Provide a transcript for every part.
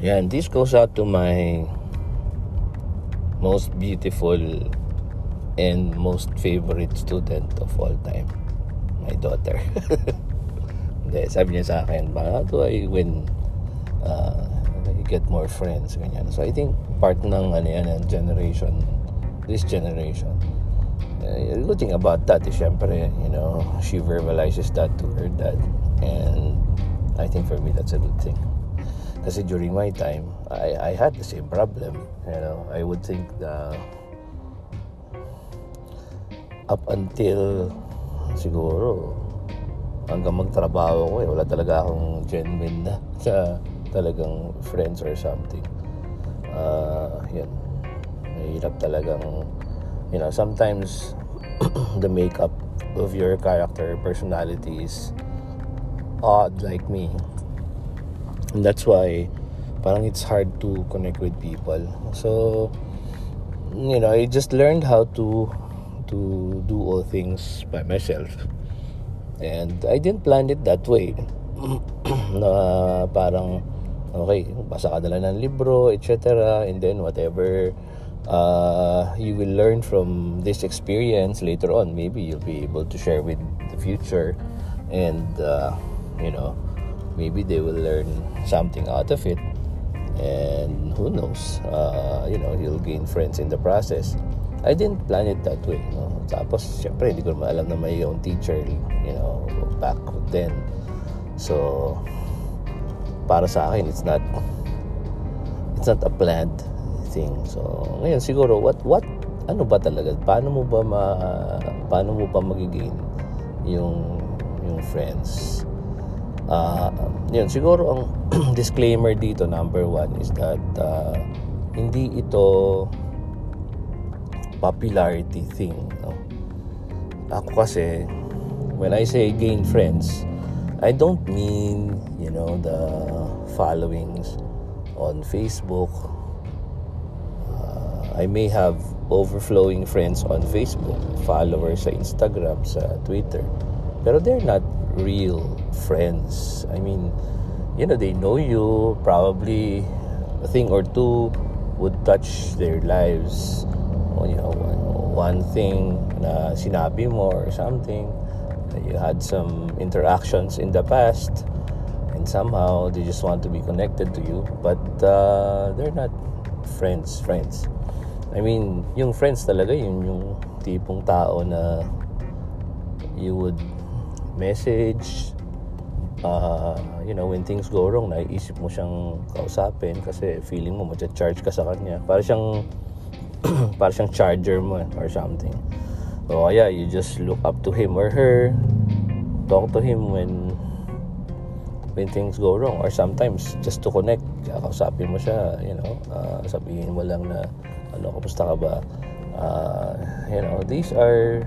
Yeah, and this goes out to my most beautiful and most favorite student of all time, my daughter. Hindi, sabi niya sa akin, how do I win uh, get more friends ganyan. So I think part ng ano yan, generation this generation uh, good thing about that is syempre you know she verbalizes that to her dad and I think for me that's a good thing kasi during my time I, I had the same problem you know. I would think the up until siguro hanggang magtrabaho ko eh wala talaga akong genuine na sa talagang friends or something. Uh, yun. Mahirap talagang you know sometimes the makeup of your character personality is odd like me and that's why parang it's hard to connect with people so you know I just learned how to to do all things by myself and I didn't plan it that way na parang Okay, basa ka na ng libro, etc. And then whatever uh, you will learn from this experience later on, maybe you'll be able to share with the future. And, uh, you know, maybe they will learn something out of it. And who knows, uh, you know, you'll gain friends in the process. I didn't plan it that way. No? Tapos, syempre, hindi ko naman alam na may yung teacher, you know, back then. So, para sa akin it's not it's not a planned thing so ngayon siguro what what ano ba talaga paano mo ba ma, paano mo ba magigain yung yung friends uh, yun siguro ang disclaimer dito number one is that uh, hindi ito popularity thing no? ako kasi when I say gain friends I don't mean, you know, the followings on Facebook. Uh, I may have overflowing friends on Facebook, followers sa Instagram, sa Twitter. Pero they're not real friends. I mean, you know, they know you. Probably a thing or two would touch their lives. You know, one, one thing na sinabi mo or something you had some interactions in the past and somehow they just want to be connected to you but uh, they're not friends friends I mean yung friends talaga yun yung tipong tao na you would message uh, you know when things go wrong naiisip mo siyang kausapin kasi feeling mo magcha-charge ka sa kanya. Para siyang para siyang charger mo eh, or something. O kaya you just look up to him or her. Talk to him when when things go wrong. Or sometimes just to connect kakausapin mo siya you know. Uh, sabihin mo lang na ano kumusta ka ba? Uh, you know these are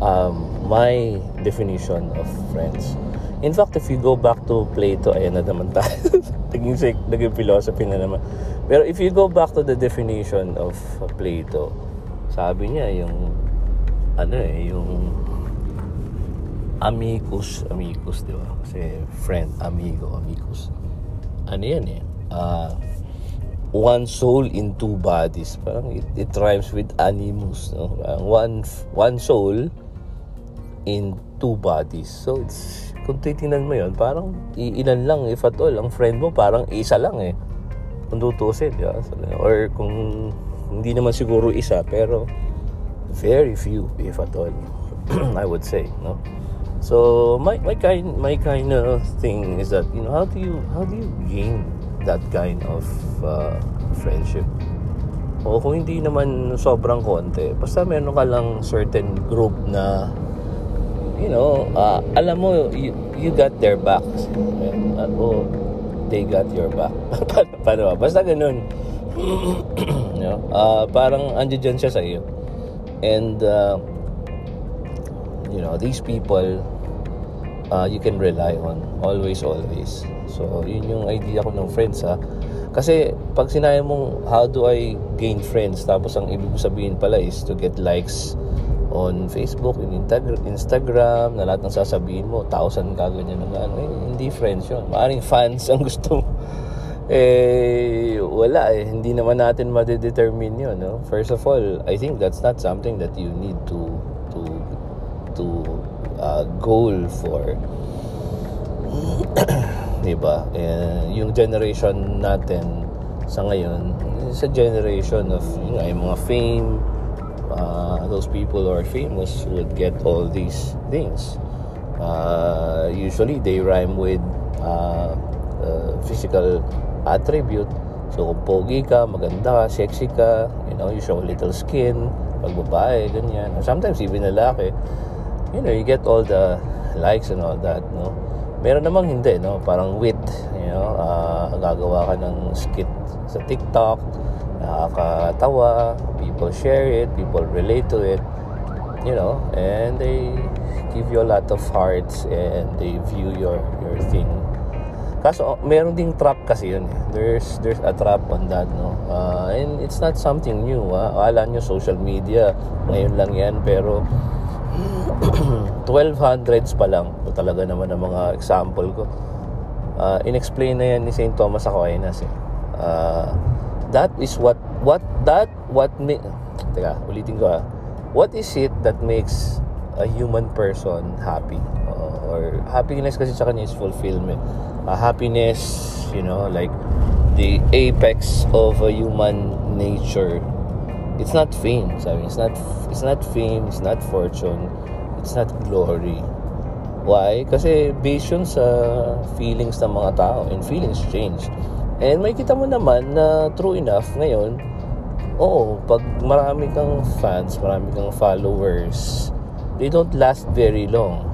um, my definition of friends in fact if you go back to Plato ayan na naman tayo naging, naging philosophy na naman pero if you go back to the definition of Plato sabi niya yung ano eh, yung amicus, amicus, di ba? Kasi friend, amigo, amicus. Ano yan eh? Uh, one soul in two bodies. Parang it, it rhymes with animus. No? Parang one, one soul in two bodies. So, it's, kung titingnan mo yon parang ilan lang, if at all, ang friend mo, parang isa lang eh. Kung tutusin, di ba? Or kung hindi naman siguro isa, pero very few if at all I would say no so my my kind my kind of thing is that you know how do you how do you gain that kind of uh, friendship o kung hindi naman sobrang konti basta meron ka lang certain group na you know uh, alam mo you, you got their backs. Uh, o they got your back. Paano, ba? Basta ganun. You know, uh, parang andyan siya sa iyo and uh, you know these people uh, you can rely on. Always always. So yun yung idea ko ng friends ha. Kasi pag sinabi mong how do I gain friends? Tapos ang ibig sabihin pala is to get likes on Facebook, in Instagram, na lahat ng sasabihin mo, thousand ka ganyan ano, eh, hindi friends yun. Maaring fans ang gusto mo. eh, wala eh. Hindi naman natin ma-determine yun, no? First of all, I think that's not something that you need to to to uh, goal for. diba? Eh, yung generation natin sa ngayon is a generation of know, yung mga fame, uh, those people who are famous would get all these things. Uh, usually, they rhyme with uh, uh, physical attribute. So, kung pogi ka, maganda ka, sexy ka, you know, you show little skin, pag babae, ganyan. Sometimes even lalaki, you know, you get all the likes and all that, no? Meron namang hindi, no? Parang wit, you know, uh, gagawa ka ng skit sa TikTok, nakakatawa, people share it, people relate to it, you know, and they give you a lot of hearts and they view your your thing. Kaso meron ding trap kasi yun. Eh. There's there's a trap on that, no. Uh, and it's not something new, ah. Akala nyo social media ngayon lang 'yan, pero 1200s pa lang. Ito talaga naman ang mga example ko. Uh, inexplain na yan ni St. Thomas Aquinas eh. Uh, that is what what that what me teka ulitin ko ah. What is it that makes a human person happy? Uh, or happiness kasi sa kanya is fulfillment. Uh, happiness you know like the apex of a human nature. It's not fame sabi it's not it's not fame it's not fortune it's not glory. Why? Kasi based yun sa feelings ng mga tao and feelings change. And may kita mo naman na true enough ngayon, oo, pag marami kang fans, marami kang followers, they don't last very long.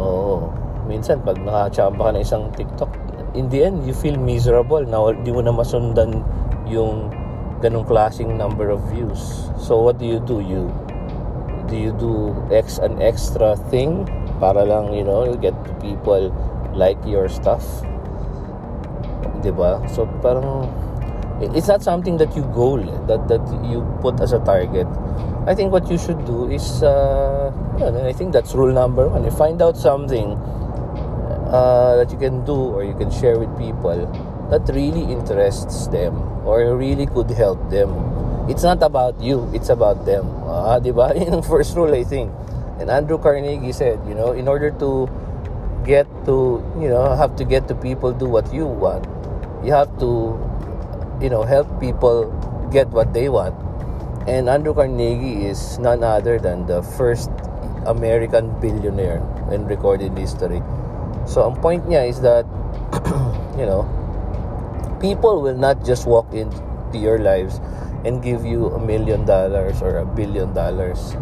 Oo. Minsan, pag nakachamba ka ng isang TikTok, in the end, you feel miserable na di mo na masundan yung ganong klaseng number of views. So, what do you do? You do you do ex an extra thing para lang, you know, get people like your stuff? 'di ba? So parang it's not something that you goal that that you put as a target. I think what you should do is uh, I think that's rule number one. You find out something uh, that you can do or you can share with people that really interests them or really could help them. It's not about you, it's about them. Uh, 'di ba? Yung first rule I think. And Andrew Carnegie said, you know, in order to get to, you know, have to get to people do what you want you have to you know help people get what they want. And Andrew Carnegie is none other than the first American billionaire in recorded history. So ang point niya is that you know people will not just walk into your lives and give you a million dollars or a billion dollars.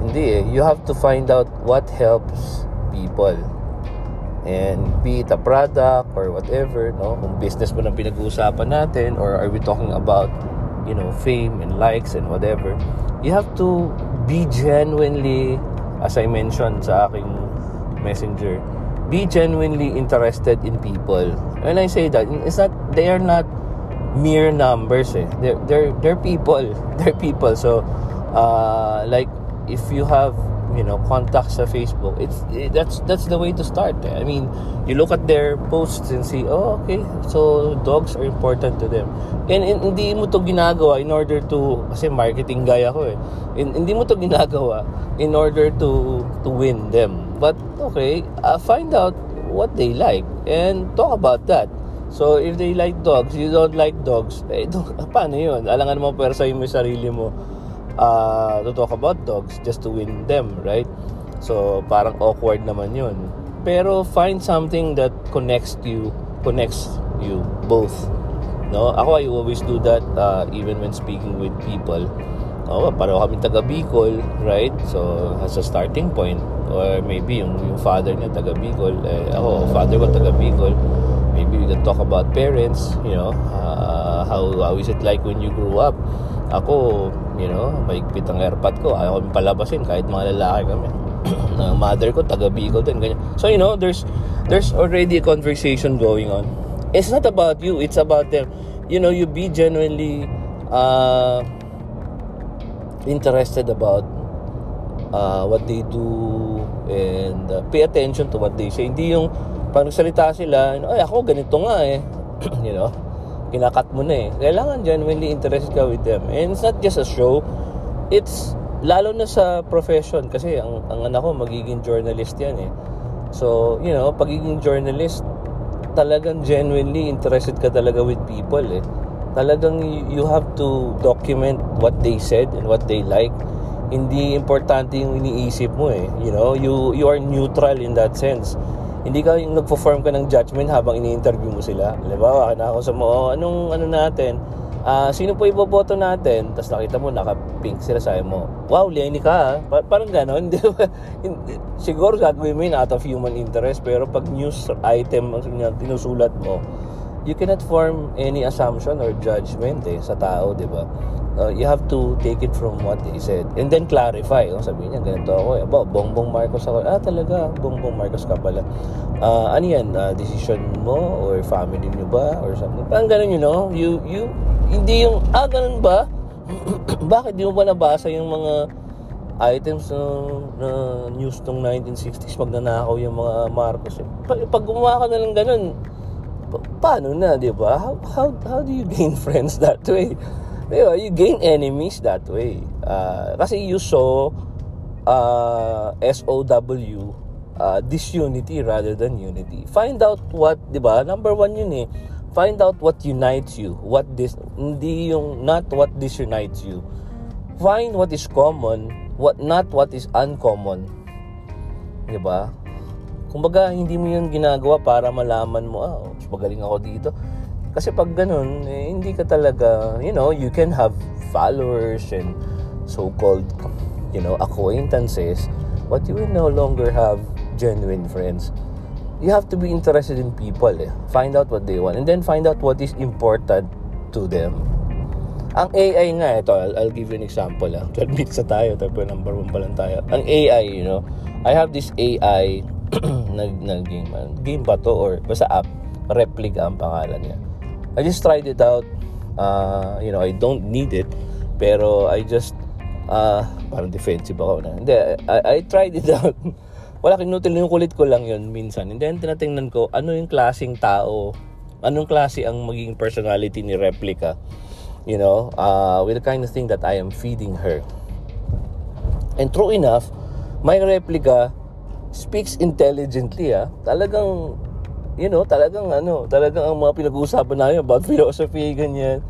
Hindi eh. you have to find out what helps people and be it a product or whatever no? Kung business mo nang pinag-uusapan natin or are we talking about you know fame and likes and whatever you have to be genuinely as I mentioned sa aking messenger be genuinely interested in people. When I say that it's not they are not mere numbers eh. they're they're they're people. They're people. So uh like if you have you know contacts sa Facebook it's it, that's that's the way to start eh. I mean you look at their posts and see oh okay so dogs are important to them. And, and hindi mo to ginagawa in order to kasi marketing guy ako eh. And, hindi mo to ginagawa in order to to win them. But okay uh, find out what they like and talk about that. So, if they like dogs, you don't like dogs, eh, do, paano yun? Alangan mo persa yung sarili mo uh, to talk about dogs just to win them, right? So, parang awkward naman yun. Pero find something that connects you, connects you both. No? Ako, I always do that uh, even when speaking with people. Oh, pareho kami taga Bicol, right? So, as a starting point. Or maybe yung, yung father niya taga Bicol. Eh, ako, father ko taga Bicol. Maybe we can talk about parents, you know. Uh, how, how is it like when you grew up? Ako, you know, maigpit ang airpot ko. Ayaw kami palabasin kahit mga lalaki kami. na mother ko, taga Bicol din, ganyan. So, you know, there's, there's already a conversation going on. It's not about you, it's about them. You know, you be genuinely uh, interested about uh, what they do and uh, pay attention to what they say. Hindi yung pag nagsalita sila, ay ako ganito nga eh. you know, kinakat mo na eh. Kailangan genuinely interested ka with them. And it's not just a show. It's lalo na sa profession kasi ang, ang anak ko magiging journalist yan eh. So, you know, pagiging journalist, talagang genuinely interested ka talaga with people eh. Talagang you have to document what they said and what they like hindi importante yung iniisip mo eh. You know, you, you are neutral in that sense. Hindi ka yung nagpo-form ka ng judgment habang ini-interview mo sila. Halimbawa, ako sa mo, oh, anong ano natin, uh, sino po iboboto natin? Tapos nakita mo, naka-pink sila sa mo. Wow, Lenny ka pa- parang gano'n. Siguro gagawin mo yun out of human interest. Pero pag news item ang tinusulat mo, you cannot form any assumption or judgment eh, sa tao, di ba? uh, you have to take it from what he said and then clarify. Oh, sabi niya ganito ako eh Aba, Bongbong Marcos ako. Ah talaga? Bongbong Marcos ka pala. Uh, ano yan? Uh, decision mo or family niyo ba or something? Parang ganun you know? You you hindi yung ah ganun ba? Bakit di mo ba nabasa yung mga items na, na news ng 1960s pag nanakaw yung mga Marcos eh. pag, pag gumawa ka na ng ganun pa- paano na di ba how, how, how do you gain friends that way Diba? You gain enemies that way. Uh, kasi you saw uh, SOW uh, disunity rather than unity. Find out what, di ba? Number one yun eh. Find out what unites you. What this, hindi yung, not what disunites you. Find what is common, what not what is uncommon. Di ba? Kumbaga, hindi mo yun ginagawa para malaman mo, ah, oh, magaling ako dito kasi pag ganun, eh, hindi ka talaga, you know, you can have followers and so-called, you know, acquaintances, but you will no longer have genuine friends. You have to be interested in people, eh. Find out what they want and then find out what is important to them. Ang AI nga, ito, I'll, I'll give you an example. Ah. 12 minutes na tayo, tapos number 1 pa lang tayo. Ang AI, you know, I have this AI na, na game, game ba to or basta app, replica ang pangalan niya. I just tried it out. Uh, you know, I don't need it. Pero I just, uh, parang defensive ako na. Hindi, I, I tried it out. Wala kinutil yung kulit ko lang yun minsan. And then tinatingnan ko, ano yung klaseng tao, anong klase ang maging personality ni Replica. You know, uh, with the kind of thing that I am feeding her. And true enough, my Replica speaks intelligently ah. Talagang you know, talagang ano, talagang ang mga pinag-uusapan namin about philosophy, ganyan.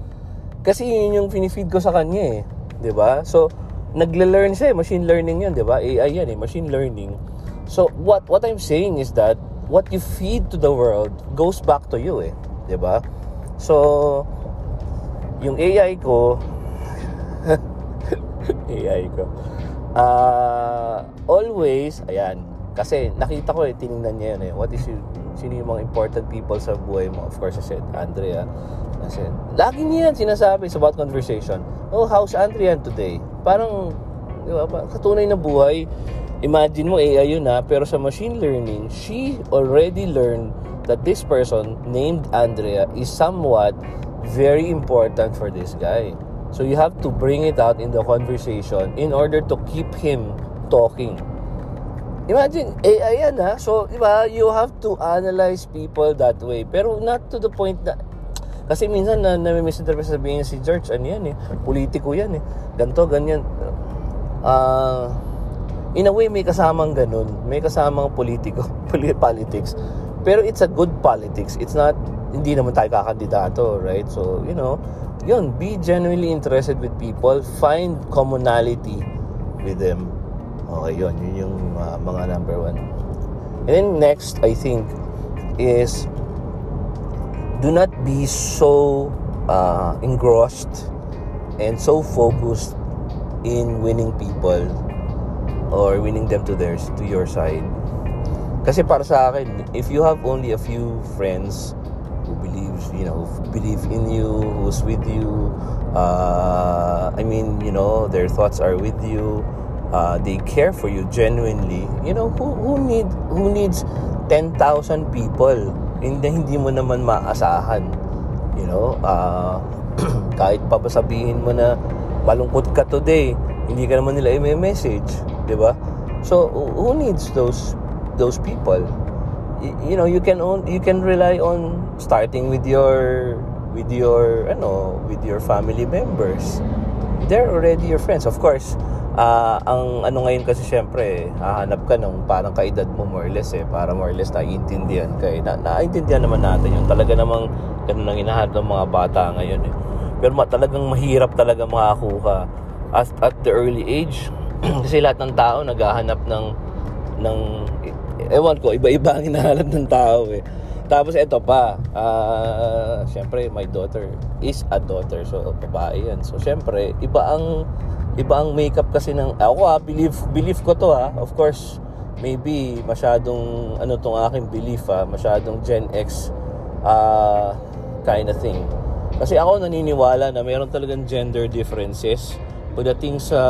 Kasi yun yung finifeed ko sa kanya eh. ba diba? So, nagle-learn siya eh. Machine learning yun, di ba? AI yan eh, machine learning. So, what what I'm saying is that what you feed to the world goes back to you eh. Di ba? So, yung AI ko, AI ko, uh, always, ayan, kasi nakita ko eh, tinignan niya yun eh. What is your sino yung mga important people sa buhay mo. Of course, I said, Andrea. I said, lagi niya yan sinasabi sa about conversation. Oh, how's Andrea today? Parang, di ba, katunay na buhay. Imagine mo, AI yun ha, pero sa machine learning, she already learned that this person named Andrea is somewhat very important for this guy. So you have to bring it out in the conversation in order to keep him talking. Imagine, AI yan ha. So, di ba, you have to analyze people that way. Pero not to the point na, kasi minsan na nami-misinterpret sabihin si George, ano yan eh, politiko yan eh. Ganto, ganyan. Uh, in a way, may kasamang ganun. May kasamang politiko, politics. Pero it's a good politics. It's not, hindi naman tayo kakandidato, right? So, you know, yun, be genuinely interested with people. Find commonality with them. Okay, yun. Yun yung uh, mga number one. And then next, I think, is do not be so uh, engrossed and so focused in winning people or winning them to theirs to your side. Kasi para sa akin, if you have only a few friends who believes, you know, believe in you, who's with you, uh, I mean, you know, their thoughts are with you, uh, they care for you genuinely, you know, who, who need who needs 10,000 people hindi hindi mo naman maasahan. You know, uh, kahit pa sabihin mo na malungkot ka today, hindi ka naman nila i-message. 'di ba? So who needs those those people? you know, you can own, you can rely on starting with your with your ano, with your family members. They're already your friends. Of course, uh, ang ano ngayon kasi syempre, hahanap ka ng parang kaedad mo more or less eh, para more or less naiintindihan ka eh. Na, naiintindihan naman natin yun. Talaga namang ganun ang hinahanap ng mga bata ngayon eh. Pero ma, talagang mahirap talaga makakuha at, at the early age. kasi lahat ng tao naghahanap ng ng ewan ko, iba-iba ang hinahanap ng tao eh. Tapos ito pa, uh, syempre my daughter is a daughter, so babae yan. So syempre, iba ang iba ang makeup kasi ng ako ah, believe believe ko to ah. Of course, maybe masyadong ano tong aking belief ah, masyadong Gen X uh, kind of thing. Kasi ako naniniwala na mayroon talagang gender differences pagdating sa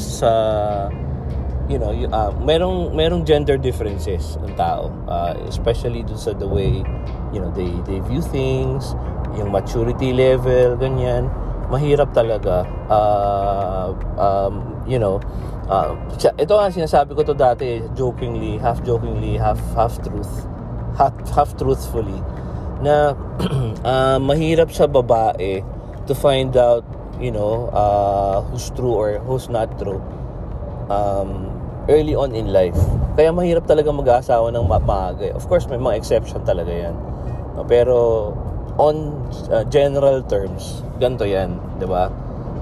sa you know, uh, merong merong gender differences ng tao, uh, especially dun sa the way you know they they view things, yung maturity level, ganyan. Mahirap talaga. Uh, um, you know, uh, ito nga sinasabi ko to dati, jokingly, half jokingly, half half truth, half half truthfully, na uh, mahirap sa babae to find out, you know, uh, who's true or who's not true um, early on in life. Kaya mahirap talaga mag-aasawa ng maaga. Of course, may mga exception talaga yan. Pero on uh, general terms, ganito yan, 'di ba?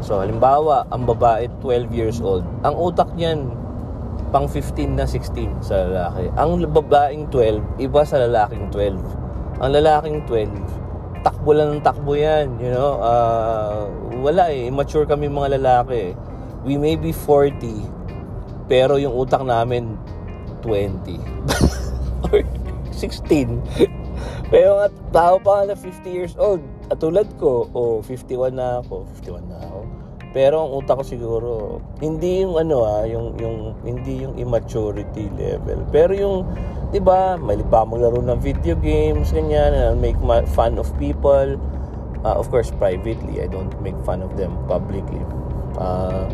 So halimbawa, ang babae 12 years old, ang utak niyan pang 15 na 16 sa lalaki. Ang babaeng 12, iba sa lalaking 12. Ang lalaking 12, takbo lang ng takbo yan, you know? Uh, wala eh, immature kami mga lalaki. We may be 40, pero yung utak namin 20 or 16 pero nga tao pa na 50 years old. At tulad ko o oh, 51 na ako 51 na ako. Pero ang utak ko siguro hindi yung ano ah yung yung hindi yung immaturity level. Pero yung 'di ba may pa maglaro ng video games ganyan and make fun of people. Uh, of course privately I don't make fun of them publicly. Uh,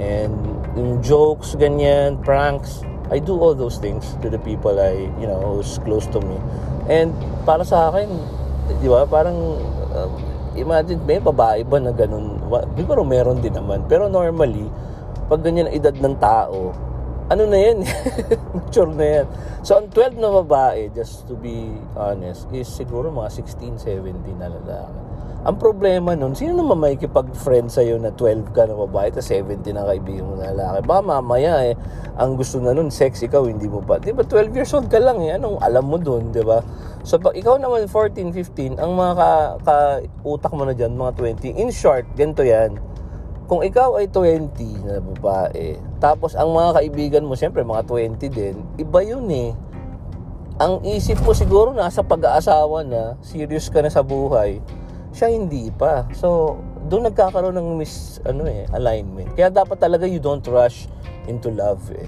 and yung jokes, ganyan, pranks. I do all those things to the people I, you know, who's close to me. And para sa akin, di ba, parang, uh, imagine, may babae ba na ganun? Siguro meron din naman. Pero normally, pag ganyan ang edad ng tao, ano na yan? Mature na yan. So, ang 12 na babae, just to be honest, is siguro mga 16, 17 na lalaki. Ang problema nun, sino naman makikipag-friend sa'yo na 12 ka na babae at 17 na kaibigan mo na lalaki? Baka mamaya eh, ang gusto na nun, sex ikaw, hindi mo pa. Di ba, 12 years old ka lang eh, anong alam mo dun, di ba? So, pag ikaw naman 14, 15, ang mga ka utak mo na dyan, mga 20, in short, ganito yan, kung ikaw ay 20 na babae, tapos ang mga kaibigan mo, siyempre mga 20 din, iba yun eh. Ang isip mo siguro nasa pag-aasawa na, serious ka na sa buhay, siya hindi pa. So, doon nagkakaroon ng mis ano eh, alignment. Kaya dapat talaga you don't rush into love eh.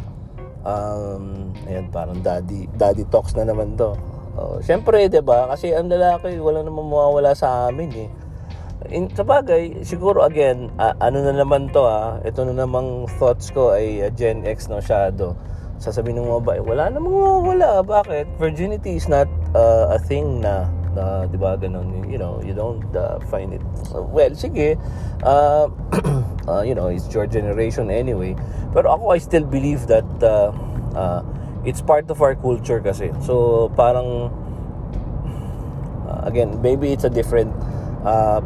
Um, ayan, parang daddy, daddy talks na naman to. Oh, Siyempre, ba? Kasi ang lalaki wala namang mawawala sa amin eh. In, sa bagay, siguro again, uh, ano na naman to ah, ito na namang thoughts ko ay uh, Gen X no shadow. Sasabihin ng mga babae, wala namang mawawala. Bakit? Virginity is not uh, a thing na na 'di ba ganun you know you don't uh, find it. Uh, well sige uh, uh, you know it's your generation anyway. Pero ako I still believe that uh, uh, it's part of our culture kasi. So parang uh, again maybe it's a different uh,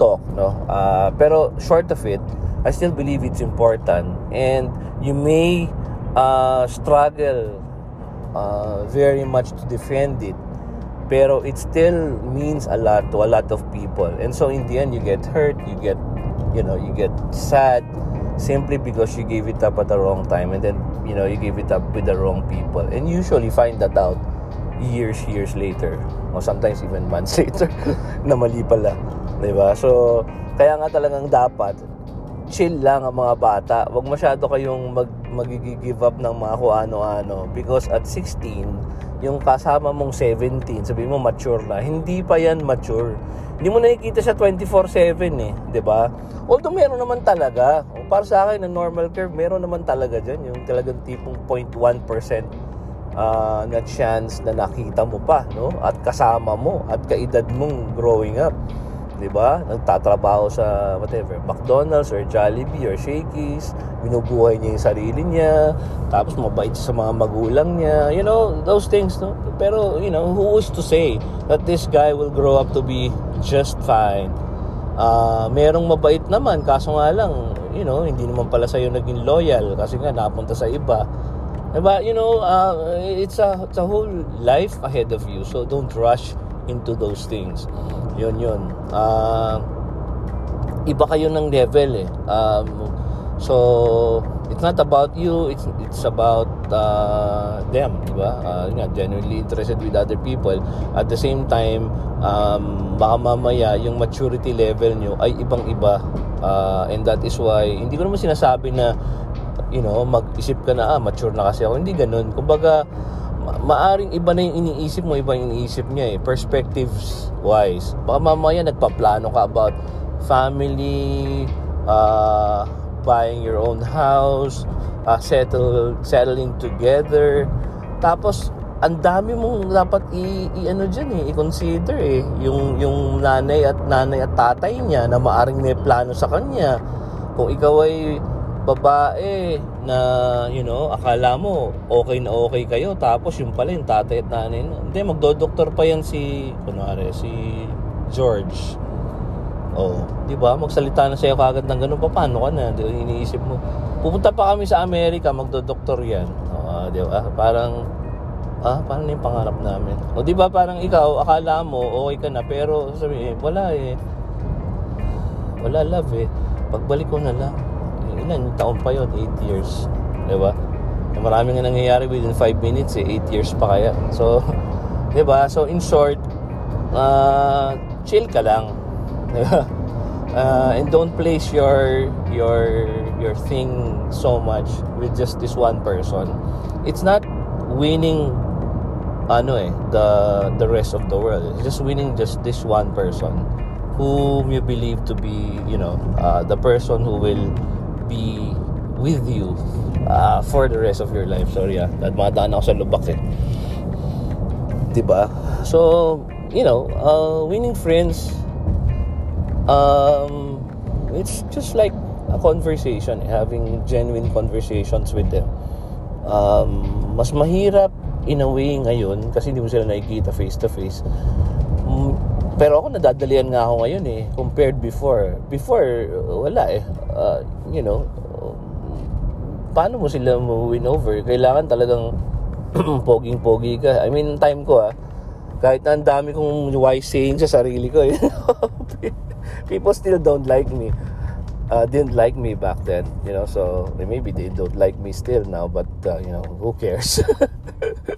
talk no? Uh, pero short of it I still believe it's important and you may uh, struggle uh, very much to defend it pero it still means a lot to a lot of people. And so in the end you get hurt you get you know you get sad simply because you gave it up at the wrong time and then you know you gave it up with the wrong people. And usually find that out years years later or sometimes even months later na mali pala 'di ba? So kaya nga talagang dapat chill lang ang mga bata. Wag masyado kayong mag magigive up ng mga kung ano-ano. Because at 16 yung kasama mong 17 sabi mo mature na. Hindi pa yan mature. Hindi mo nakikita sa 24/7 eh 'di ba? Although meron naman talaga. Para sa akin na normal curve meron naman talaga diyan yung talagang tipong 0.1% uh, na chance na nakita mo pa no? At kasama mo at kaedad mong growing up 'di ba? Nagtatrabaho sa whatever, McDonald's or Jollibee or Shakey's, binubuhay niya yung sarili niya, tapos mabait sa mga magulang niya, you know, those things, no? Pero, you know, who is to say that this guy will grow up to be just fine? Uh, merong mabait naman, kaso nga lang, you know, hindi naman pala sa'yo naging loyal kasi nga napunta sa iba. Diba? You know, uh, it's a, it's a whole life ahead of you. So don't rush into those things. Yun yun. Uh, iba kayo ng level eh. Um, so, it's not about you, it's it's about uh, them, di ba? Uh, nga, genuinely interested with other people. At the same time, um, baka mamaya yung maturity level nyo ay ibang-iba. Uh, and that is why, hindi ko naman sinasabi na, you know, mag-isip ka na, ah, mature na kasi ako. Hindi ganun. Kumbaga, maaring iba na yung iniisip mo, iba yung iniisip niya eh. Perspectives wise. Baka mamaya nagpaplano ka about family, uh, buying your own house, uh, settle, settling together. Tapos, ang dami mong dapat i, i ano diyan eh, i-consider eh yung yung nanay at nanay at tatay niya na maaring may plano sa kanya. Kung ikaw ay babae na, you know, akala mo okay na okay kayo tapos yung pala yung tatay at nanay. Hindi, magdodoktor pa yan si, kunwari, si George. Oh, di ba? Magsalita na sa'yo kagad ng ganun pa, paano ka na? Di, iniisip mo. Pupunta pa kami sa Amerika, magdodoktor yan. Oh, di ba? Parang, ah, paano na yung pangarap namin? O di ba parang ikaw, akala mo okay ka na, pero sabi, eh, wala eh. Wala love eh. Pagbalik ko na lang ilan taon pa yon 8 years. Di ba marami nga nangyayari within 5 minutes eh 8 years pa kaya. So di ba so in short uh, chill ka lang. Di ba uh, and don't place your your your thing so much with just this one person. It's not winning ano eh the the rest of the world. It's just winning just this one person whom you believe to be you know uh, the person who will be with you uh, for the rest of your life. Sorry ah, nadaan ako sa lubak eh. 'Di ba? So, you know, uh, winning friends um it's just like a conversation, eh, having genuine conversations with them. Um, mas mahirap in a way ngayon kasi hindi mo sila nakikita face to face. Pero ako nadadalian nga ako ngayon eh compared before. Before wala eh. Uh, you know, paano mo sila mo-win over? Kailangan talagang poging-pogi ka. I mean, time ko ah, kahit ang dami kong wise saying sa sarili ko, know, people still don't like me. Uh, didn't like me back then, you know, so maybe they don't like me still now, but, uh, you know, who cares?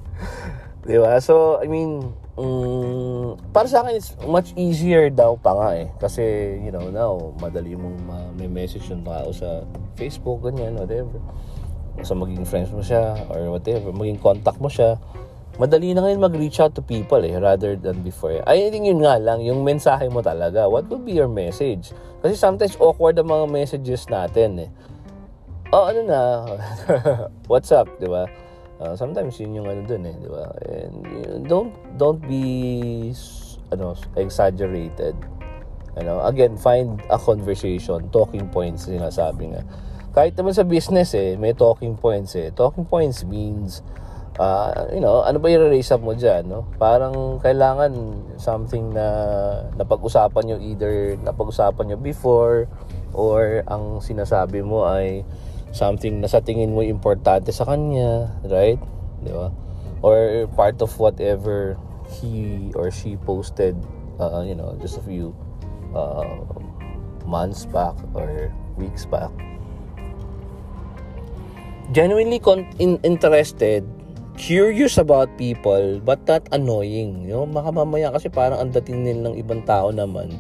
Di ba? So, I mean, um, para sa akin, it's much easier daw pa nga eh. Kasi, you know, now, madali mong may message yung tao sa Facebook, ganyan, whatever. So, maging friends mo siya, or whatever, maging contact mo siya. Madali na ngayon mag-reach out to people eh, rather than before. I think yun nga lang, yung mensahe mo talaga. What would be your message? Kasi sometimes awkward ang mga messages natin eh. Oh, ano na, what's up, di ba? Uh, sometimes yun yung ano dun eh, di ba? And know, don't don't be ano exaggerated. You know, again, find a conversation, talking points sinasabi nga. Kahit naman sa business eh, may talking points eh. Talking points means uh, you know, ano ba i-raise up mo dyan, no? Parang kailangan something na napag-usapan nyo either napag-usapan nyo before or ang sinasabi mo ay something na sa tingin mo importante sa kanya, right? Di ba? Or part of whatever he or she posted, uh, you know, just a few uh, months back or weeks back. Genuinely con- in- interested, curious about people, but not annoying. You know, baka mamaya kasi parang ang dating nila ng ibang tao naman,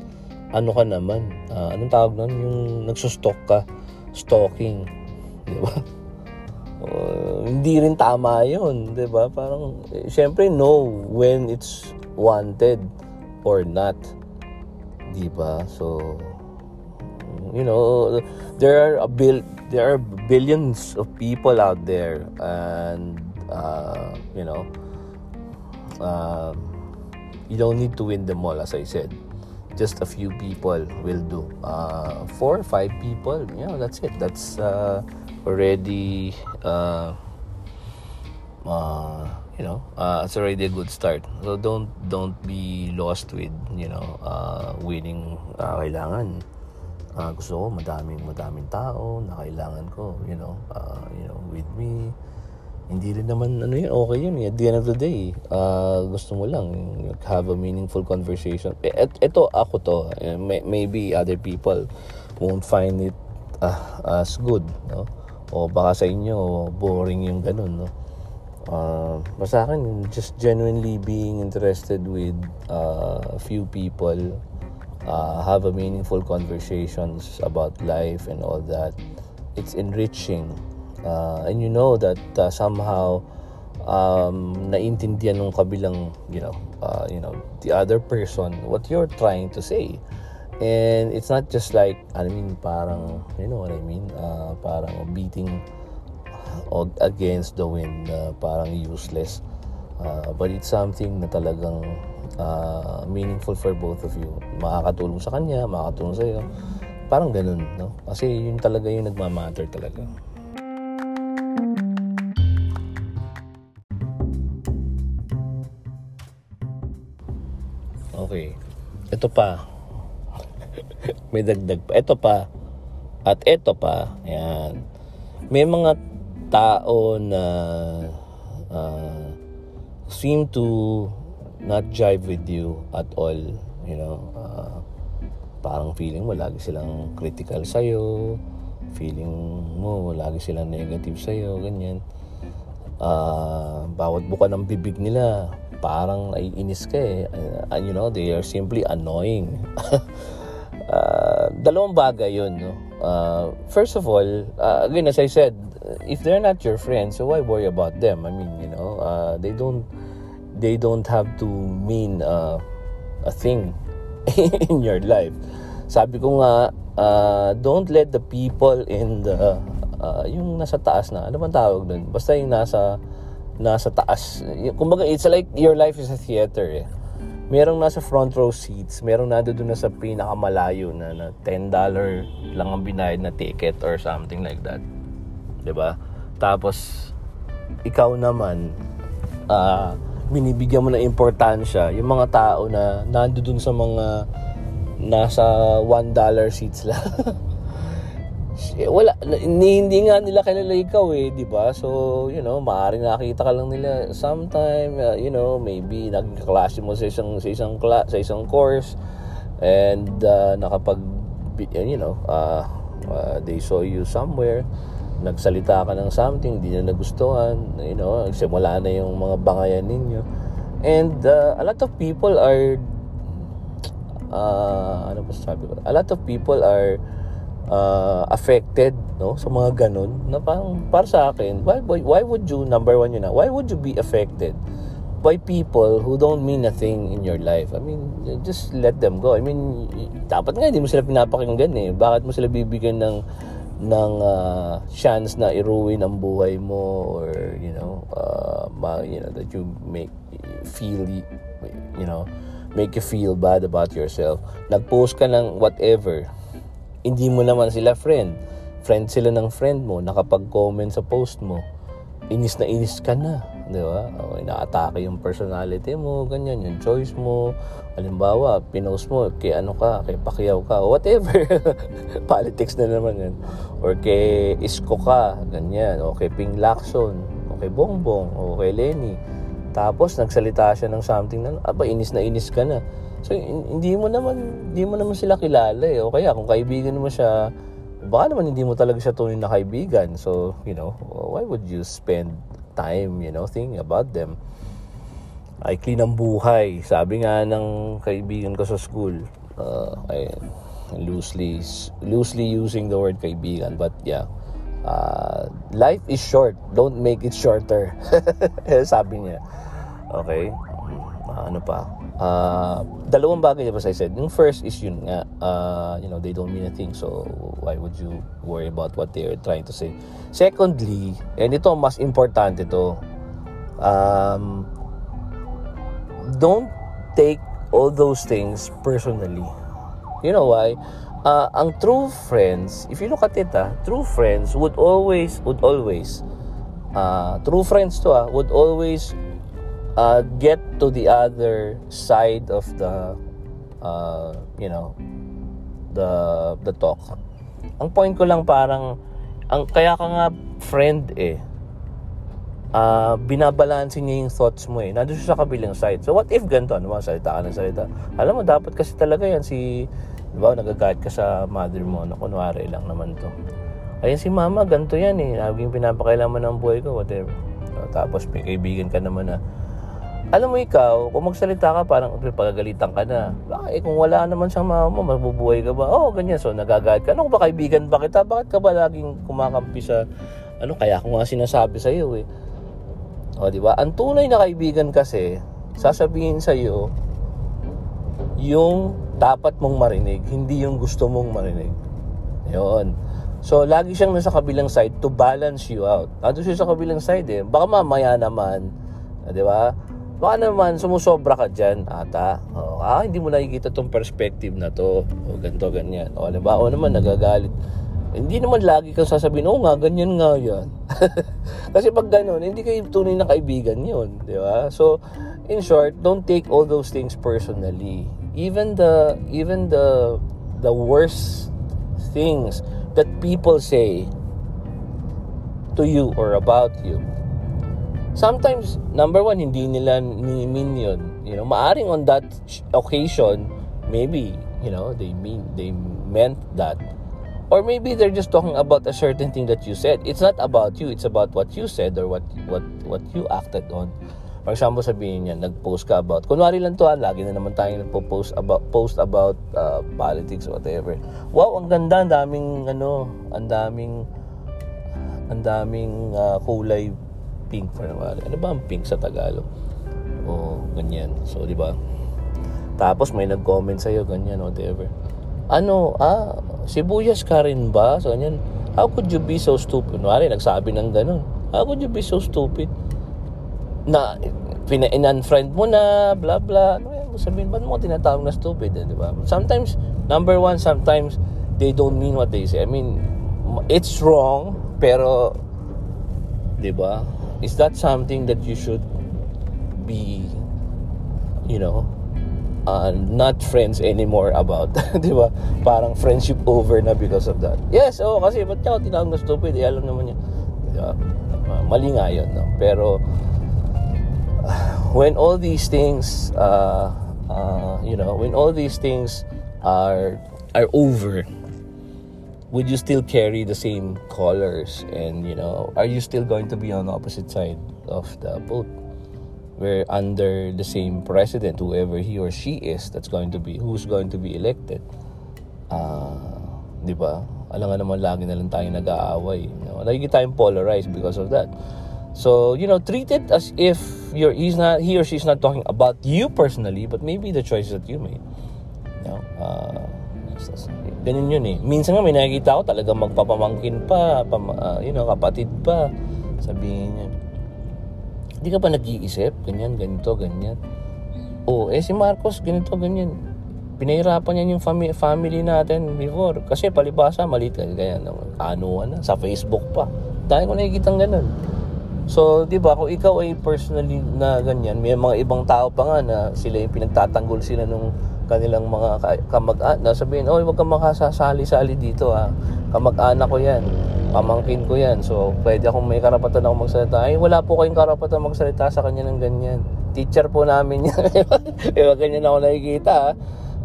ano ka naman, uh, anong tawag nun? Yung nagsustalk ka, stalking Di ba? Uh, hindi rin tama yun, di ba? Parang, eh, syempre, know when it's wanted or not. Di ba? So, you know, there are a bill, there are billions of people out there, and uh, you know, uh, you don't need to win them all, as I said. Just a few people will do. Uh, four or five people, yeah, that's it. That's uh, already uh, uh, you know uh, it's already a good start. So don't don't be lost with you know uh, winning uh, kailangan. Uh, gusto ko madaming madaming tao na kailangan ko you know uh, you know with me. Hindi rin naman ano yun okay yun. Eh. at the end of the day uh, gusto mo lang have a meaningful conversation. Et, eto ako to. Eh, may, maybe other people won't find it uh, as good no o baka sa inyo boring yung ganun no? Uh, sa akin just genuinely being interested with uh, few people uh, have a meaningful conversations about life and all that it's enriching. Uh, and you know that uh, somehow um, naintindihan ng kabilang you know uh, you know the other person what you're trying to say And it's not just like, I mean, parang, you know what I mean? Uh, parang beating against the wind, uh, parang useless. Uh, but it's something na talagang uh, meaningful for both of you. Makakatulong sa kanya, makakatulong sa iyo. Parang ganun, no? Kasi yun talaga yung nagmamatter talaga. Okay. Ito pa, may dagdag pa. Ito pa. At ito pa. Ayan. May mga tao na uh, seem to not jive with you at all. You know, uh, parang feeling mo lagi silang critical sa'yo. Feeling mo lagi silang negative sa'yo. Ganyan. Uh, bawat buka ng bibig nila, parang naiinis ka eh. Uh, you know, they are simply annoying. uh, dalawang bagay yun, no? Uh, first of all, uh, again, as I said, if they're not your friends, so why worry about them? I mean, you know, uh, they don't, they don't have to mean uh, a thing in your life. Sabi ko nga, uh, don't let the people in the, uh, yung nasa taas na, ano bang tawag dun? Basta yung nasa, nasa taas. Kumbaga, it's like your life is a theater eh merong nasa front row seats, merong nado doon na sa pinakamalayo na, na $10 lang ang binayad na ticket or something like that. ba? Tapos ikaw naman uh, binibigyan mo ng importansya yung mga tao na nandoon sa mga nasa $1 seats lang. Eh, wala hindi, hindi nga nila kilala ikaw eh, 'di ba? So, you know, maaring nakita ka lang nila sometime, uh, you know, maybe naging kaklase mo sa isang sa isang kla- sa isang course and uh, nakapag you know, uh, uh, they saw you somewhere nagsalita ka ng something, hindi na nagustuhan, you know, simula na yung mga bangayan ninyo. And uh, a lot of people are uh, ano ba sabi ko? A lot of people are uh, affected no sa mga ganun na parang para sa akin why, why, why would you number one yun na why would you be affected by people who don't mean a thing in your life? I mean just let them go. I mean dapat nga hindi mo sila pinapakinggan eh. Bakit mo sila bibigyan ng ng uh, chance na iruin ang buhay mo or you know uh, ma, you know that you make feel you know make you feel bad about yourself? Nagpost ka ng whatever hindi mo naman sila friend. Friend sila ng friend mo, nakapag-comment sa post mo. Inis na inis ka na, di ba? O, inaatake yung personality mo, ganyan, yung choice mo. Halimbawa, pinost mo, kay ano ka, kay Pacquiao ka, whatever. Politics na naman yan. Or kay Isko ka, ganyan. O kay Ping Lacson, o kay Bongbong, o kay Lenny. Tapos, nagsalita siya ng something na, aba, inis na inis ka na So, hindi mo naman, hindi mo naman sila kilala eh. O kaya, kung kaibigan mo siya, baka naman hindi mo talaga siya tunay na kaibigan. So, you know, why would you spend time, you know, thinking about them? Clean ang buhay. Sabi nga ng kaibigan ko sa school, uh, ay, loosely, loosely using the word kaibigan, but yeah, uh, life is short don't make it shorter sabi niya okay uh, ano pa uh, dalawang bagay as I said. Yung first is yun nga uh, you know they don't mean a thing so why would you worry about what they're trying to say? Secondly and ito mas importante to um, don't take all those things personally. You know why? Uh, ang true friends, if you look at it, ah, true friends would always, would always, uh, true friends to ah, would always uh, get to the other side of the, uh, you know, the the talk. Ang point ko lang parang, ang kaya ka nga friend eh, uh, binabalansin niya yung thoughts mo eh. Nandun siya sa kabilang side. So what if ganito? Ano mga salita ka ng salita? Alam mo, dapat kasi talaga yan si Di ba, nagagalit ka sa mother mo na kunwari lang naman to. Ayun si mama, ganito yan eh. Laging pinapakailaman ng buhay ko, whatever. No, tapos may kaibigan ka naman na, alam mo ikaw, kung magsalita ka, parang pagagalitan ka na. Eh, kung wala naman siyang mama mo, mabubuhay ka ba? Oo, oh, ganyan. So, nagagalit ka. Ano ba kaibigan ba kita? Bakit ka ba laging kumakampi sa, ano, kaya ko nga sinasabi sa iyo eh. O, di ba? Ang tunay na kaibigan kasi, sasabihin sa iyo, yung dapat mong marinig, hindi yung gusto mong marinig. Yun. So, lagi siyang nasa kabilang side to balance you out. Ando siya sa kabilang side eh. Baka mamaya naman, di ba? Baka naman sumusobra ka dyan, ata. O, ah, hindi mo nakikita tong perspective na to. O, ganito, ganyan. O, ba? O naman, nagagalit. Hindi naman lagi kang sasabihin, oh nga, ganyan nga yan. Kasi pag ganun, hindi kayo tunay na kaibigan yun. Di ba? So, in short, don't take all those things personally even the even the the worst things that people say to you or about you sometimes number one hindi nila mean yun. You know maaring on that occasion maybe you know they mean they meant that. Or maybe they're just talking about a certain thing that you said. It's not about you it's about what you said or what what what you acted on. For example, sabihin niya, nag-post ka about, kunwari lang to, ah, lagi na naman tayo nagpo-post about, post about uh, politics whatever. Wow, ang ganda, ang daming, ano, ang daming, ang daming uh, kulay pink, for kunwari. Ano ba ang pink sa Tagalog? O, ganyan. So, di ba? Tapos may nag-comment sa'yo, ganyan, whatever. Ano, ah, sibuyas ka rin ba? So, ganyan. How could you be so stupid? Kunwari, nagsabi ng ganun. How could you be so stupid? na pina-unfriend mo na, blah blah. Ano yan? Sabihin, ba't mo tinatawag na stupid, eh, di ba? Sometimes, number one, sometimes they don't mean what they say. I mean, it's wrong, pero, di ba? Is that something that you should be, you know, uh, not friends anymore about. di ba? Parang friendship over na because of that. Yes, oh, kasi ba't niya ako tinawag na stupid? Eh, alam naman niya. Diba? Uh, mali nga yun, no? Pero, when all these things, uh, uh, you know, when all these things are are over, would you still carry the same colors? And you know, are you still going to be on the opposite side of the boat? We're under the same president, whoever he or she is, that's going to be who's going to be elected. Uh, di ba? Alam nga naman lagi na lang tayo nag-aaway. You know? Lagi tayong polarized because of that. So, you know, treat it as if you're, he's not, he or she's not talking about you personally, but maybe the choices that you made. You know, uh, ganun yun eh. Minsan nga may nakikita ko talaga magpapamangkin pa, pam, uh, you know, kapatid pa. Sabihin niya, hindi ka pa nag-iisip? Ganyan, ganito, ganyan. Oh, eh si Marcos, ganito, ganyan. Pinahirapan niya yung fami- family natin before. Kasi palibasa, maliit ka. Ganyan, anuan na, sa Facebook pa. Dahil ko nakikita ganun. So, 'di ba, kung ikaw ay personally na ganyan, may mga ibang tao pa nga na sila yung pinagtatanggol sila nung kanilang mga kamag-anak. Sabihin, "Oy, wag kang makasasali-sali dito ah. Kamag-anak ko 'yan. Pamangkin ko 'yan. So, pwede akong may karapatan ako magsalita." Ay, wala po kayong karapatan magsalita sa kanya ng ganyan. Teacher po namin 'yan. Diba ganyan ako nakikita ah.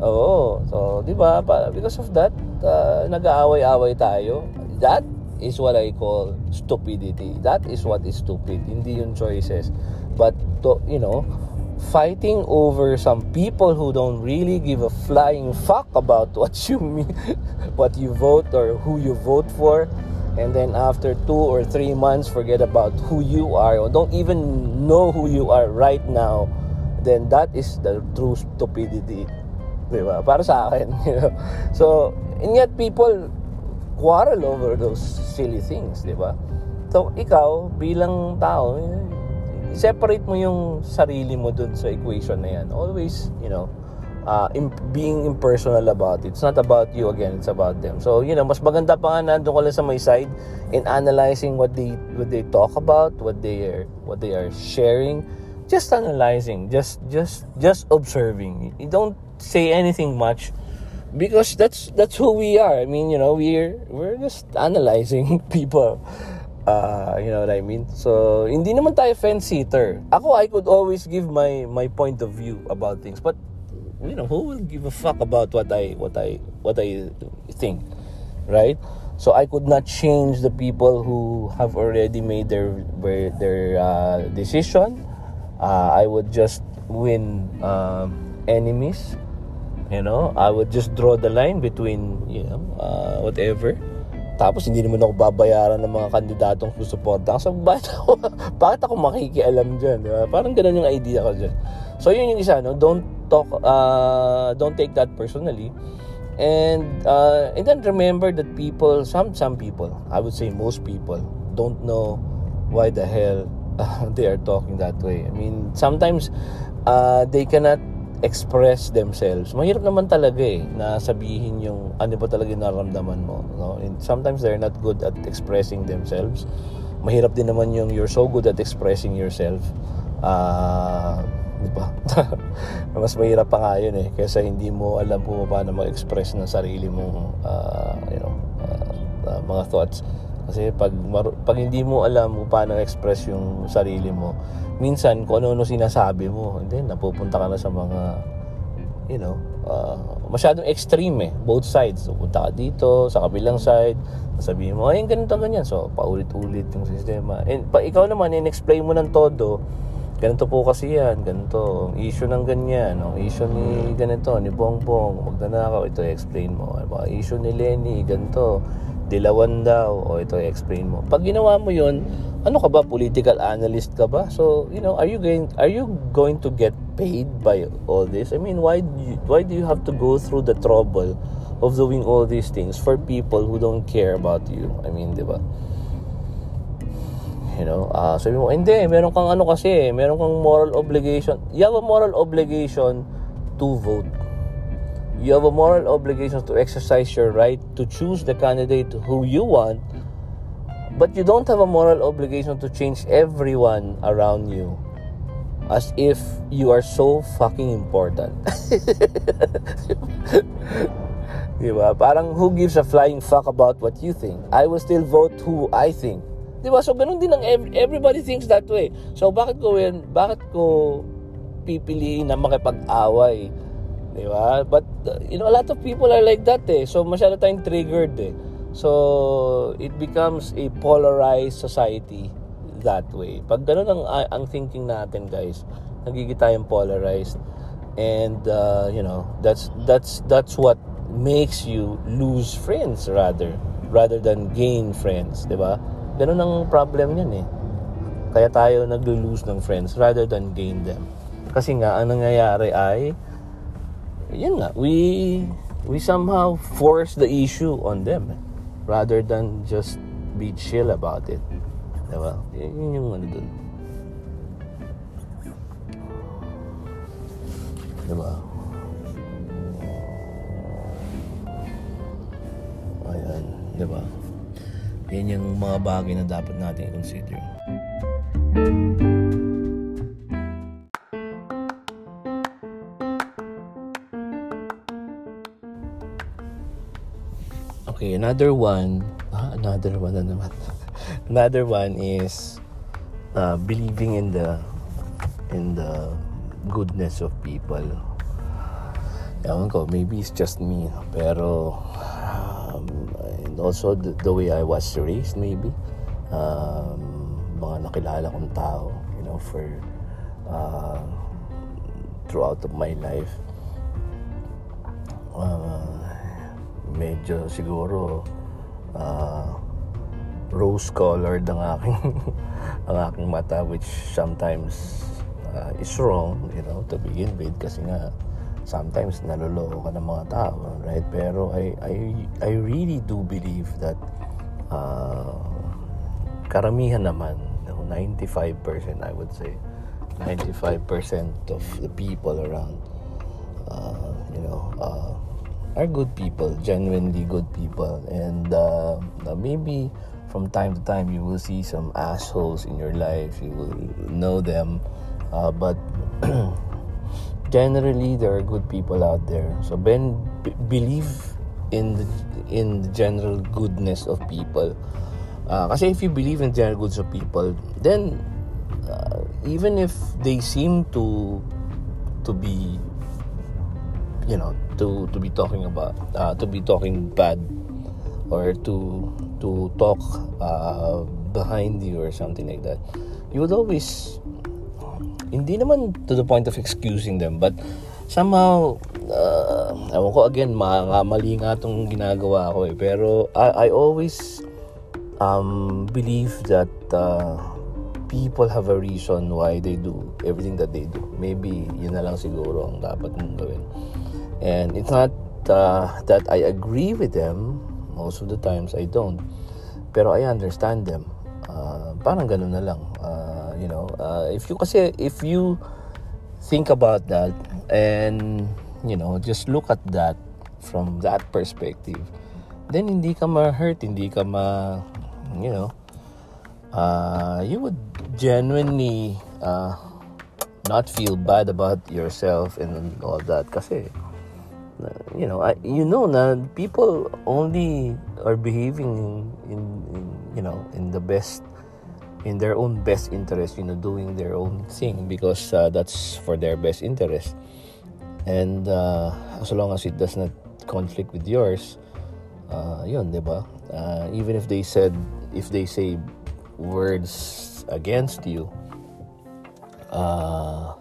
Oo. So, 'di ba? Because of that, uh, nag-aaway-away tayo. That is what I call stupidity. That is what is stupid. Hindi yung choices. But, to, you know, fighting over some people who don't really give a flying fuck about what you mean, what you vote or who you vote for, and then after two or three months forget about who you are or don't even know who you are right now then that is the true stupidity di ba? Para sa akin you know? so and yet people quarrel over those silly things di ba? So ikaw bilang tao eh, separate mo yung sarili mo dun sa equation na yan always you know uh, imp- being impersonal about it. It's not about you again, it's about them. So, you know, mas maganda pa nga nandun ko lang sa my side in analyzing what they what they talk about, what they are what they are sharing. Just analyzing, just just just observing. You don't say anything much because that's that's who we are. I mean, you know, we're we're just analyzing people. Uh, you know what I mean? So, hindi naman tayo fence sitter. Ako, I could always give my my point of view about things. But you know who will give a fuck about what I what I what I think, right? So I could not change the people who have already made their their uh, decision. Uh, I would just win um, enemies. You know, I would just draw the line between you know uh, whatever. Tapos hindi naman ako babayaran ng mga kandidatong susuporta. So bakit ako, bakit ako makikialam dyan? Diba? Parang ganun yung idea ko dyan. So yun yung isa, no? Don't talk uh, don't take that personally and uh, and then remember that people some some people i would say most people don't know why the hell uh, they are talking that way i mean sometimes uh, they cannot express themselves mahirap naman talaga eh na sabihin yung ano ba talaga yung nararamdaman mo no? and sometimes they're not good at expressing themselves mahirap din naman yung you're so good at expressing yourself uh, di ba? Mas mahirap pa nga yun eh, kaysa hindi mo alam kung paano mag-express ng sarili mong, uh, you know, uh, uh, mga thoughts. Kasi pag, pag hindi mo alam kung paano express yung sarili mo, minsan kung ano-ano sinasabi mo, hindi, napupunta ka na sa mga, you know, uh, masyadong extreme eh, both sides. So, punta ka dito, sa kabilang side, sabihin mo, ay, ganito, ganyan. So, paulit-ulit yung sistema. And pa, ikaw naman, in-explain mo ng todo, ganito po kasi yan, ganito, ang issue ng ganyan, ang issue ni ganito, ni Bongbong, magnanakaw, ito i-explain mo. Ang issue ni Lenny, ganito, dilawan daw, o ito i-explain mo. Pag ginawa mo yun, ano ka ba, political analyst ka ba? So, you know, are you going, are you going to get paid by all this? I mean, why do you, why do you have to go through the trouble of doing all these things for people who don't care about you? I mean, di ba? You know, uh, sabi mo, hindi, meron kang ano kasi, meron kang moral obligation. You have a moral obligation to vote. You have a moral obligation to exercise your right to choose the candidate who you want, but you don't have a moral obligation to change everyone around you as if you are so fucking important. diba? Parang who gives a flying fuck about what you think? I will still vote who I think. Di ba? So, ganun din ang everybody thinks that way. So, bakit ko yun, bakit ko pipiliin na makipag-away? Di ba? But, you know, a lot of people are like that eh. So, masyado tayong triggered eh. So, it becomes a polarized society that way. Pag ganun ang, ang thinking natin, guys, nagiging tayong polarized. And, uh, you know, that's, that's, that's what makes you lose friends rather rather than gain friends, 'di ba? Ganun ang problem niyan eh. Kaya tayo naglo-lose ng friends rather than gain them. Kasi nga, ang nangyayari ay, yun nga, we, we somehow force the issue on them eh, rather than just be chill about it. Diba? Yun yung ano dun. Diba? Ayan, diba? Yan yung mga bagay na dapat natin i-consider. Okay, another one. Ah, another one na naman. another one is uh, believing in the in the goodness of people. Ewan ko, maybe it's just me. Pero and also the, the way I was raised maybe um, mga nakilala kong tao you know for uh, throughout of my life uh, medyo siguro uh, rose-colored ang aking ang aking mata which sometimes uh, is wrong, you know, to begin with kasi nga sometimes naloloko ka ng mga tao, right? Pero I I I really do believe that uh, karamihan naman, you know, 95% I would say 95% of the people around uh, you know uh, are good people, genuinely good people. And uh, maybe from time to time you will see some assholes in your life. You will know them. Uh, but generally there are good people out there. So ben b- believe in the in the general goodness of people. Uh, if you believe in general goods of people then uh, even if they seem to to be you know to to be talking about uh, to be talking bad or to to talk uh, behind you or something like that. You would always hindi naman to the point of excusing them but somehow uh, ewan ko again mga mali nga itong ginagawa ko eh. Pero I, I always um, believe that uh, people have a reason why they do everything that they do. Maybe yun na lang siguro ang dapat mong gawin and it's not uh, that I agree with them. Most of the times I don't. Pero I understand them. Uh, parang ganun na lang. Uh, you know uh, if you kasi if you think about that and you know just look at that from that perspective then hindi ka ma-hurt hindi ka ma you know uh, you would genuinely uh, not feel bad about yourself and all that. Kasi you know I, you know na people only are behaving in, in you know in the best in their own best interest, you know, doing their own thing because uh, that's for their best interest. And uh, as long as it does not conflict with yours, uh, yun, di ba? Uh, even if they said, if they say words against you, uh,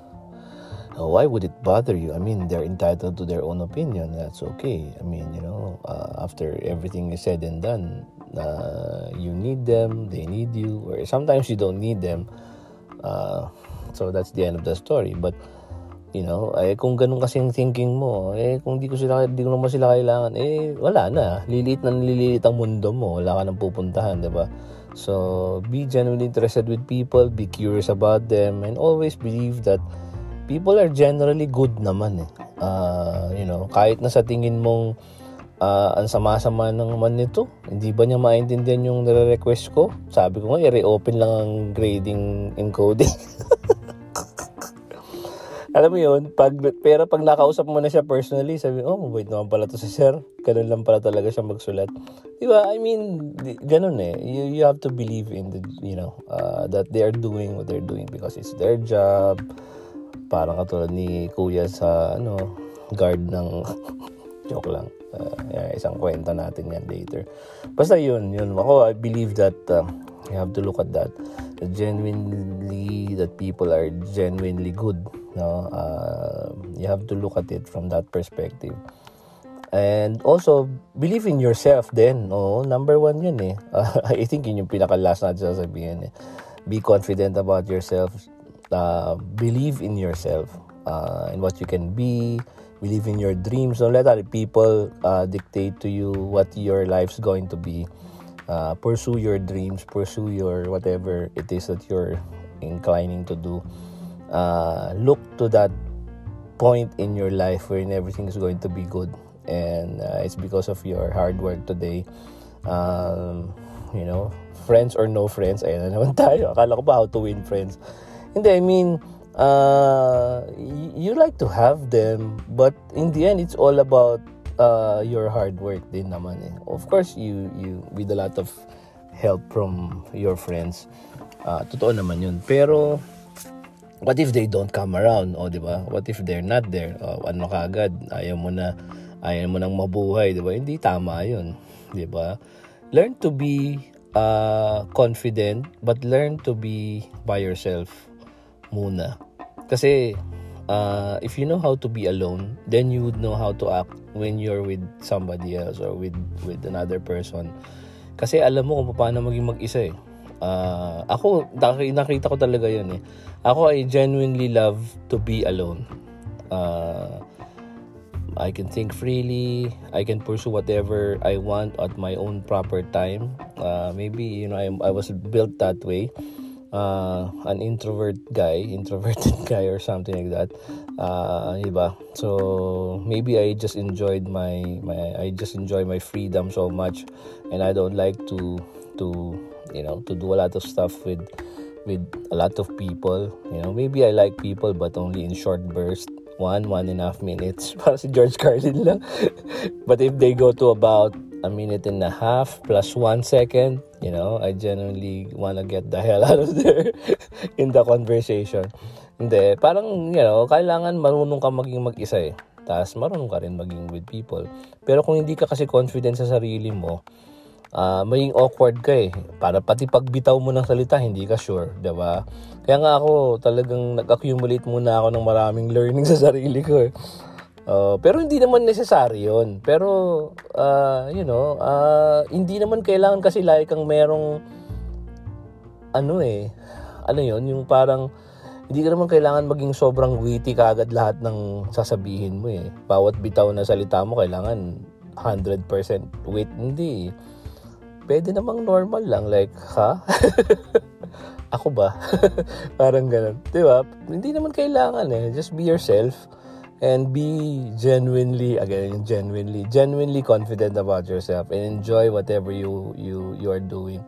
why would it bother you? I mean, they're entitled to their own opinion. That's okay. I mean, you know, uh, after everything is said and done, uh, you need them, they need you, or sometimes you don't need them. Uh, so that's the end of the story. But you know, eh kung ganun kasi yung thinking mo, eh kung di ko sila di ko naman sila kailangan, eh wala na. Lilit na nililiit ang mundo mo, wala ka nang pupuntahan, 'di ba? So, be genuinely interested with people, be curious about them, and always believe that people are generally good naman eh. Uh, you know, kahit na sa tingin mong uh, ang sama-sama ng naman nito. Hindi ba niya maintindihan yung nire-request ko? Sabi ko nga, i-reopen lang ang grading encoding. Alam mo yun, pag, pero pag nakausap mo na siya personally, sabi, oh, wait naman pala to si sir. Ganun lang pala talaga siya magsulat. Di ba? I mean, ganun eh. You, you have to believe in the, you know, uh, that they are doing what they're doing because it's their job. Parang katulad ni kuya sa, ano, guard ng, joke lang uh, isang kwento natin yan later. Basta yun, yun. Ako, I believe that uh, you have to look at that. Genuinely, that people are genuinely good. No? Uh, you have to look at it from that perspective. And also, believe in yourself then. Oh, number one yun eh. Uh, I think yun yung pinaka-last natin sasabihin eh. Be confident about yourself. Uh, believe in yourself. Uh, in what you can be, believe in your dreams. Don't let other people uh, dictate to you what your life's going to be. Uh, pursue your dreams pursue your whatever it is that you're inclining to do. Uh, look to that point in your life wherein everything is going to be good and uh, it's because of your hard work today. Um, you know friends or no friends ayun na naman tayo. Akala ko ba how to win friends hindi I mean uh, you like to have them, but in the end, it's all about uh, your hard work din naman eh. Of course, you, you with a lot of help from your friends. Uh, totoo naman yun. Pero, what if they don't come around? O, di ba? What if they're not there? O, ano ka agad? Ayaw mo na, ayaw mo nang mabuhay, di ba? Hindi tama yun. Di ba? Learn to be uh, confident, but learn to be by yourself muna. Kasi uh, if you know how to be alone, then you would know how to act when you're with somebody else or with with another person. Kasi alam mo kung paano maging mag-isa eh. Uh, ako, nakita ko talaga yun eh. Ako, I genuinely love to be alone. Uh, I can think freely. I can pursue whatever I want at my own proper time. Uh, maybe you know I, I was built that way. Uh, an introvert guy, introverted guy, or something like that. Uh, iba. So maybe I just enjoyed my my I just enjoy my freedom so much, and I don't like to to you know to do a lot of stuff with with a lot of people. You know, maybe I like people, but only in short bursts one, one and a half minutes. Para si George Carlin lang. but if they go to about a minute and a half plus one second, you know, I genuinely wanna get the hell out of there in the conversation. Hindi, parang, you know, kailangan marunong ka maging mag-isa eh. Tapos marunong ka rin maging with people. Pero kung hindi ka kasi confident sa sarili mo, uh, maging awkward ka eh. Para pati pagbitaw mo ng salita, hindi ka sure, ba? Kaya nga ako talagang nag-accumulate muna ako ng maraming learning sa sarili ko eh. Uh, pero hindi naman necessary yon Pero, uh, you know, uh, hindi naman kailangan kasi like kang merong, ano eh, ano yon yung parang, hindi ka naman kailangan maging sobrang witty kaagad lahat ng sasabihin mo eh. Bawat bitaw na salita mo, kailangan 100% wit. Hindi pwede namang normal lang. Like, ha? Ako ba? Parang ganun. Di ba? Hindi naman kailangan eh. Just be yourself and be genuinely again genuinely genuinely confident about yourself and enjoy whatever you you you are doing.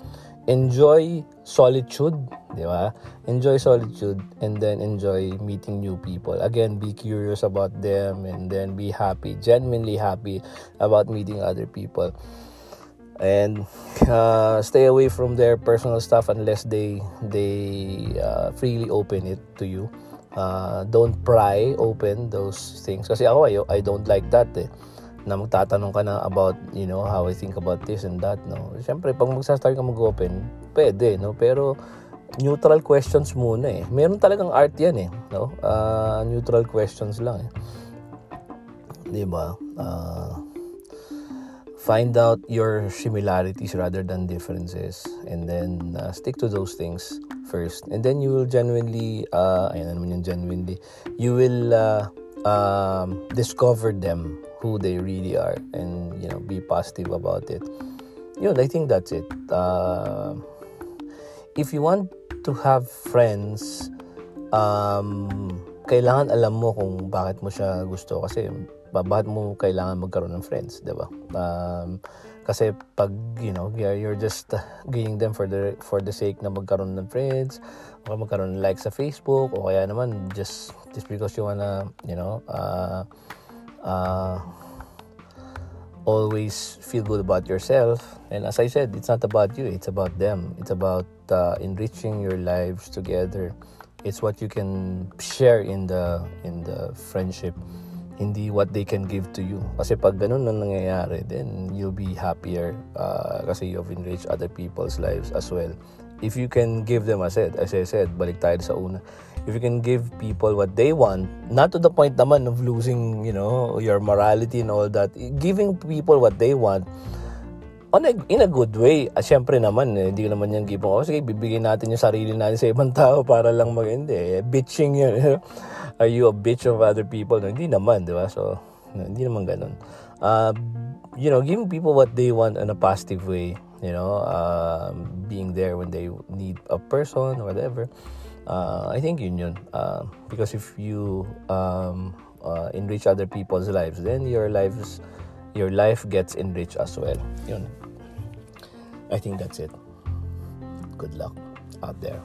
Enjoy solitude di ba? Enjoy solitude and then enjoy meeting new people. Again be curious about them and then be happy genuinely happy about meeting other people. And uh, stay away from their personal stuff unless they they uh, freely open it to you uh, don't pry open those things. Kasi ako I, I don't like that eh. Na magtatanong ka na about you know how I think about this and that no? Syempre pag magsa-start ka mag-open pwede no? Pero neutral questions muna eh. Meron talagang art yan eh no? Uh, neutral questions lang eh. Di ba? Uh, find out your similarities rather than differences and then uh, stick to those things first. And then you will genuinely uh yung genuinely you will uh, um, discover them who they really are and you know be positive about it. Yun I think that's it. Uh, if you want to have friends um, kailangan alam mo kung bakit mo siya gusto kasi bakit mo kailangan magkaroon ng friends, 'di ba? Um, kasi pag you know, you're, just uh, gaining them for the for the sake na magkaroon ng friends, o magkaroon ng likes sa Facebook o kaya naman just just because you wanna, you know, uh, uh, always feel good about yourself. And as I said, it's not about you, it's about them. It's about uh, enriching your lives together. It's what you can share in the in the friendship hindi what they can give to you. Kasi pag ganun na nangyayari, then you'll be happier uh, kasi you've enriched other people's lives as well. If you can give them, as I said, as I said, balik tayo sa una, if you can give people what they want, not to the point naman of losing, you know, your morality and all that, giving people what they want, on a, in a good way. Ah, syempre naman, eh, hindi naman yan giving, oh, sige, bibigyan natin yung sarili natin sa ibang tao para lang mag, hindi, eh, bitching yun. Are you a bitch of other people? No, hindi naman, di ba? So, no, hindi naman ganun. Uh, you know, giving people what they want in a positive way, you know, uh, being there when they need a person or whatever. Uh, I think yun. Uh, because if you um, uh, enrich other people's lives, then your lives, your life gets enriched as well. Yun. I think that's it. Good luck out there.